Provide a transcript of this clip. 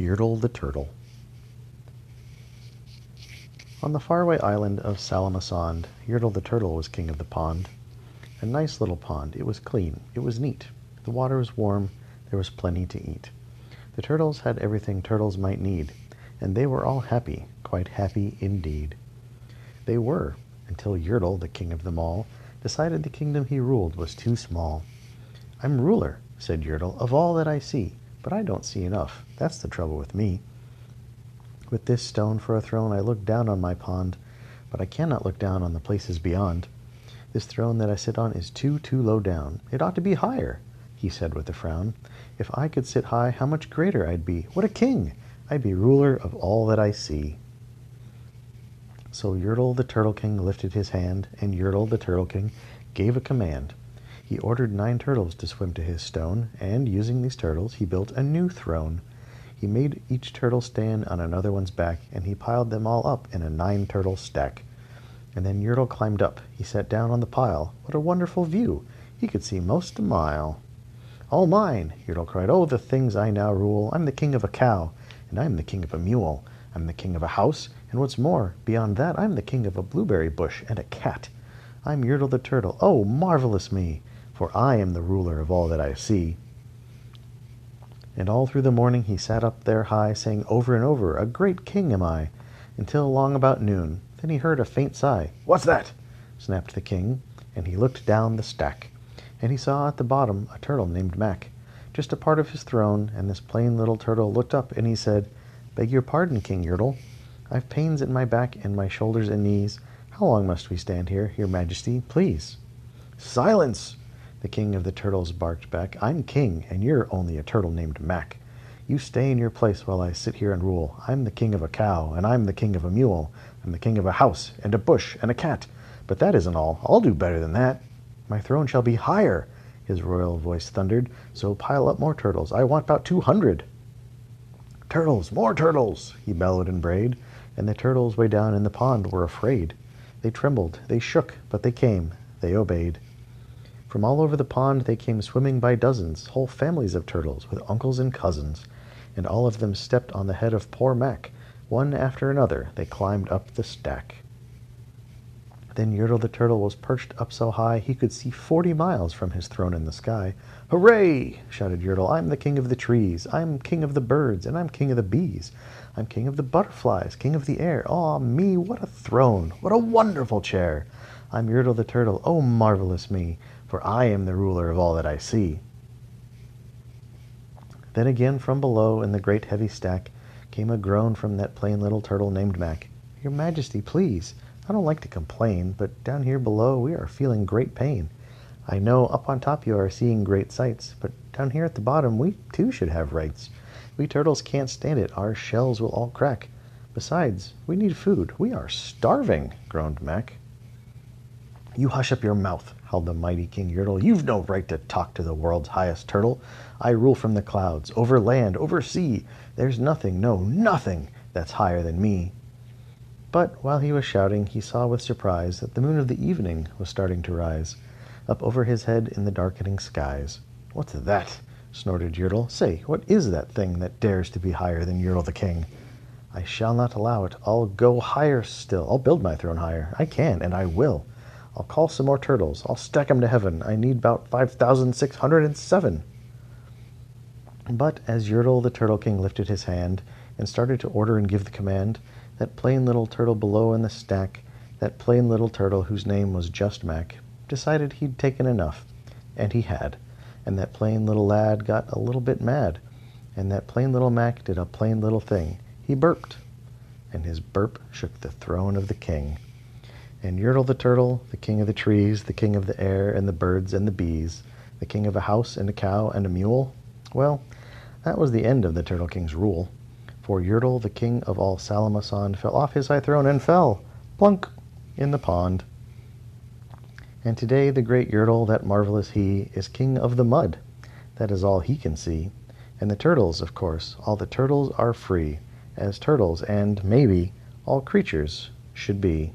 Yertle the Turtle On the faraway island of Sala-ma-Sond, Yertle the Turtle was king of the pond. A nice little pond. It was clean. It was neat. The water was warm. There was plenty to eat. The turtles had everything turtles might need, and they were all happy, quite happy indeed. They were, until Yertle, the king of them all, decided the kingdom he ruled was too small. I'm ruler, said Yertle, of all that I see. But I don't see enough. That's the trouble with me. With this stone for a throne, I look down on my pond, but I cannot look down on the places beyond. This throne that I sit on is too, too low down. It ought to be higher, he said with a frown. If I could sit high, how much greater I'd be. What a king! I'd be ruler of all that I see. So Yertle the Turtle King lifted his hand, and Yertle the Turtle King gave a command. He ordered nine turtles to swim to his stone, and using these turtles, he built a new throne. He made each turtle stand on another one's back, and he piled them all up in a nine turtle stack. And then Yertle climbed up. He sat down on the pile. What a wonderful view! He could see most a mile. All mine! Yertle cried. Oh, the things I now rule! I'm the king of a cow, and I'm the king of a mule. I'm the king of a house, and what's more, beyond that, I'm the king of a blueberry bush and a cat. I'm Yertle the Turtle. Oh, marvelous me! For I am the ruler of all that I see. And all through the morning he sat up there high, saying over and over, A great king am I, until long about noon. Then he heard a faint sigh. What's that? snapped the king, and he looked down the stack, and he saw at the bottom a turtle named Mac, just a part of his throne, and this plain little turtle looked up and he said, Beg your pardon, King Yertle. I've pains in my back and my shoulders and knees. How long must we stand here, your majesty, please? Silence! The king of the turtles barked back, I'm king, and you're only a turtle named Mac. You stay in your place while I sit here and rule. I'm the king of a cow, and I'm the king of a mule. I'm the king of a house, and a bush, and a cat. But that isn't all. I'll do better than that. My throne shall be higher, his royal voice thundered. So pile up more turtles. I want about two hundred. Turtles, more turtles, he bellowed and brayed, and the turtles way down in the pond were afraid. They trembled, they shook, but they came, they obeyed. From all over the pond they came swimming by dozens, whole families of turtles, with uncles and cousins, and all of them stepped on the head of poor Mac. One after another they climbed up the stack. Then Yertle the Turtle was perched up so high he could see forty miles from his throne in the sky. Hooray! shouted Yertle. I'm the king of the trees, I'm king of the birds, and I'm king of the bees. I'm king of the butterflies, king of the air. Ah, me, what a throne! What a wonderful chair! I'm Yertle the Turtle, oh, marvelous me! For I am the ruler of all that I see. Then again from below in the great heavy stack came a groan from that plain little turtle named Mac. Your Majesty, please, I don't like to complain, but down here below we are feeling great pain. I know up on top you are seeing great sights, but down here at the bottom we too should have rights. We turtles can't stand it, our shells will all crack. Besides, we need food. We are starving, groaned Mac. You hush up your mouth, howled the mighty King Yertle. You've no right to talk to the world's highest turtle. I rule from the clouds, over land, over sea. There's nothing, no, nothing, that's higher than me. But while he was shouting, he saw with surprise that the moon of the evening was starting to rise, up over his head in the darkening skies. What's that? snorted Yertle. Say, what is that thing that dares to be higher than Yertle the King? I shall not allow it. I'll go higher still. I'll build my throne higher. I can, and I will. I'll call some more turtles. I'll stack 'em to heaven. I need about 5,607. But as Yertle the Turtle King lifted his hand and started to order and give the command, that plain little turtle below in the stack, that plain little turtle whose name was just Mac, decided he'd taken enough. And he had. And that plain little lad got a little bit mad. And that plain little Mac did a plain little thing. He burped. And his burp shook the throne of the king. And Yertle the Turtle, the king of the trees, the king of the air and the birds and the bees, the king of a house and a cow and a mule, well, that was the end of the Turtle King's rule. For Yertle, the king of all Sala-ma-Sond, fell off his high throne and fell, plunk, in the pond. And today the great Yertle, that marvelous he, is king of the mud. That is all he can see. And the turtles, of course, all the turtles are free, as turtles and, maybe, all creatures should be.